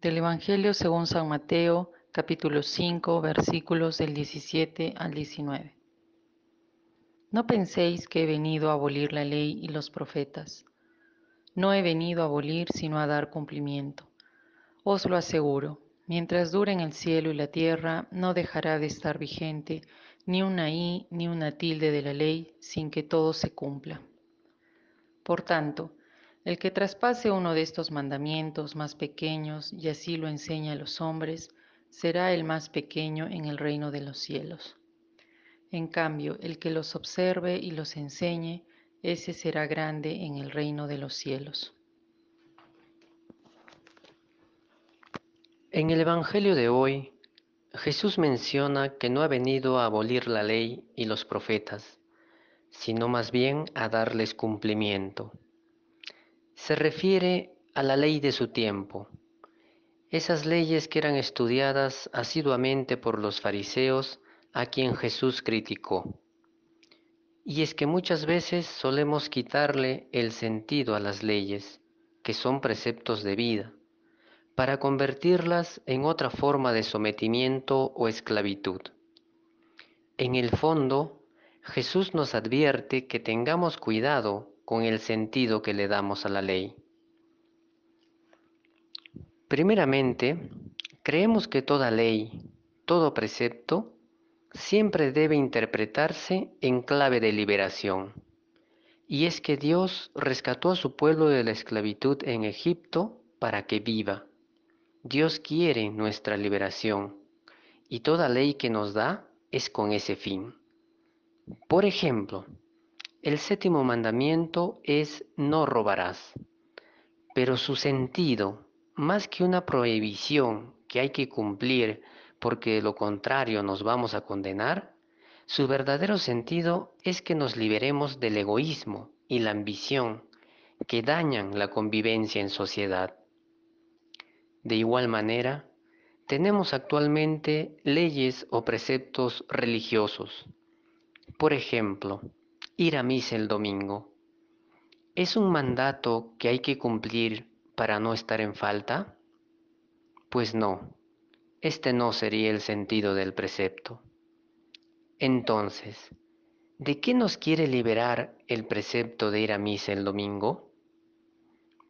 Del Evangelio según San Mateo, capítulo 5, versículos del 17 al 19. No penséis que he venido a abolir la ley y los profetas. No he venido a abolir, sino a dar cumplimiento. Os lo aseguro, mientras duren el cielo y la tierra, no dejará de estar vigente ni una i ni una tilde de la ley sin que todo se cumpla. Por tanto, el que traspase uno de estos mandamientos más pequeños y así lo enseña a los hombres, será el más pequeño en el reino de los cielos. En cambio, el que los observe y los enseñe, ese será grande en el reino de los cielos. En el Evangelio de hoy, Jesús menciona que no ha venido a abolir la ley y los profetas, sino más bien a darles cumplimiento. Se refiere a la ley de su tiempo, esas leyes que eran estudiadas asiduamente por los fariseos a quien Jesús criticó. Y es que muchas veces solemos quitarle el sentido a las leyes, que son preceptos de vida para convertirlas en otra forma de sometimiento o esclavitud. En el fondo, Jesús nos advierte que tengamos cuidado con el sentido que le damos a la ley. Primeramente, creemos que toda ley, todo precepto, siempre debe interpretarse en clave de liberación. Y es que Dios rescató a su pueblo de la esclavitud en Egipto para que viva Dios quiere nuestra liberación y toda ley que nos da es con ese fin. Por ejemplo, el séptimo mandamiento es no robarás, pero su sentido, más que una prohibición que hay que cumplir porque de lo contrario nos vamos a condenar, su verdadero sentido es que nos liberemos del egoísmo y la ambición que dañan la convivencia en sociedad. De igual manera, tenemos actualmente leyes o preceptos religiosos. Por ejemplo, ir a misa el domingo. ¿Es un mandato que hay que cumplir para no estar en falta? Pues no, este no sería el sentido del precepto. Entonces, ¿de qué nos quiere liberar el precepto de ir a misa el domingo?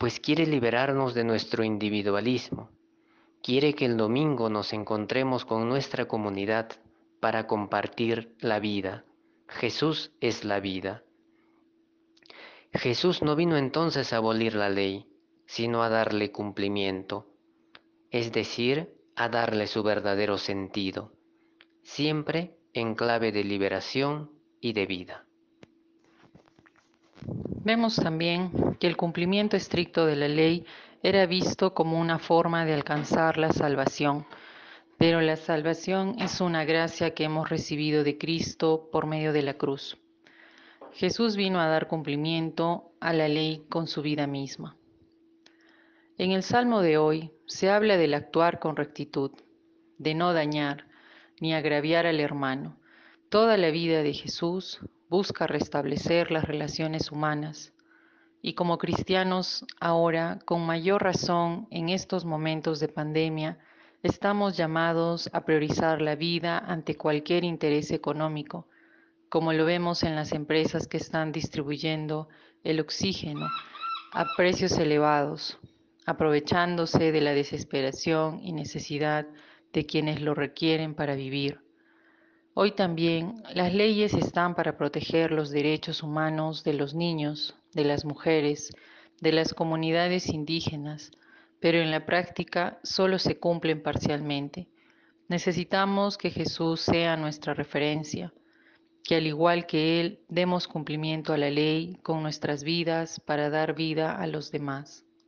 pues quiere liberarnos de nuestro individualismo. Quiere que el domingo nos encontremos con nuestra comunidad para compartir la vida. Jesús es la vida. Jesús no vino entonces a abolir la ley, sino a darle cumplimiento, es decir, a darle su verdadero sentido, siempre en clave de liberación y de vida. Vemos también que el cumplimiento estricto de la ley era visto como una forma de alcanzar la salvación, pero la salvación es una gracia que hemos recibido de Cristo por medio de la cruz. Jesús vino a dar cumplimiento a la ley con su vida misma. En el Salmo de hoy se habla del actuar con rectitud, de no dañar ni agraviar al hermano. Toda la vida de Jesús busca restablecer las relaciones humanas. Y como cristianos ahora, con mayor razón en estos momentos de pandemia, estamos llamados a priorizar la vida ante cualquier interés económico, como lo vemos en las empresas que están distribuyendo el oxígeno a precios elevados, aprovechándose de la desesperación y necesidad de quienes lo requieren para vivir. Hoy también las leyes están para proteger los derechos humanos de los niños, de las mujeres, de las comunidades indígenas, pero en la práctica solo se cumplen parcialmente. Necesitamos que Jesús sea nuestra referencia, que al igual que Él demos cumplimiento a la ley con nuestras vidas para dar vida a los demás.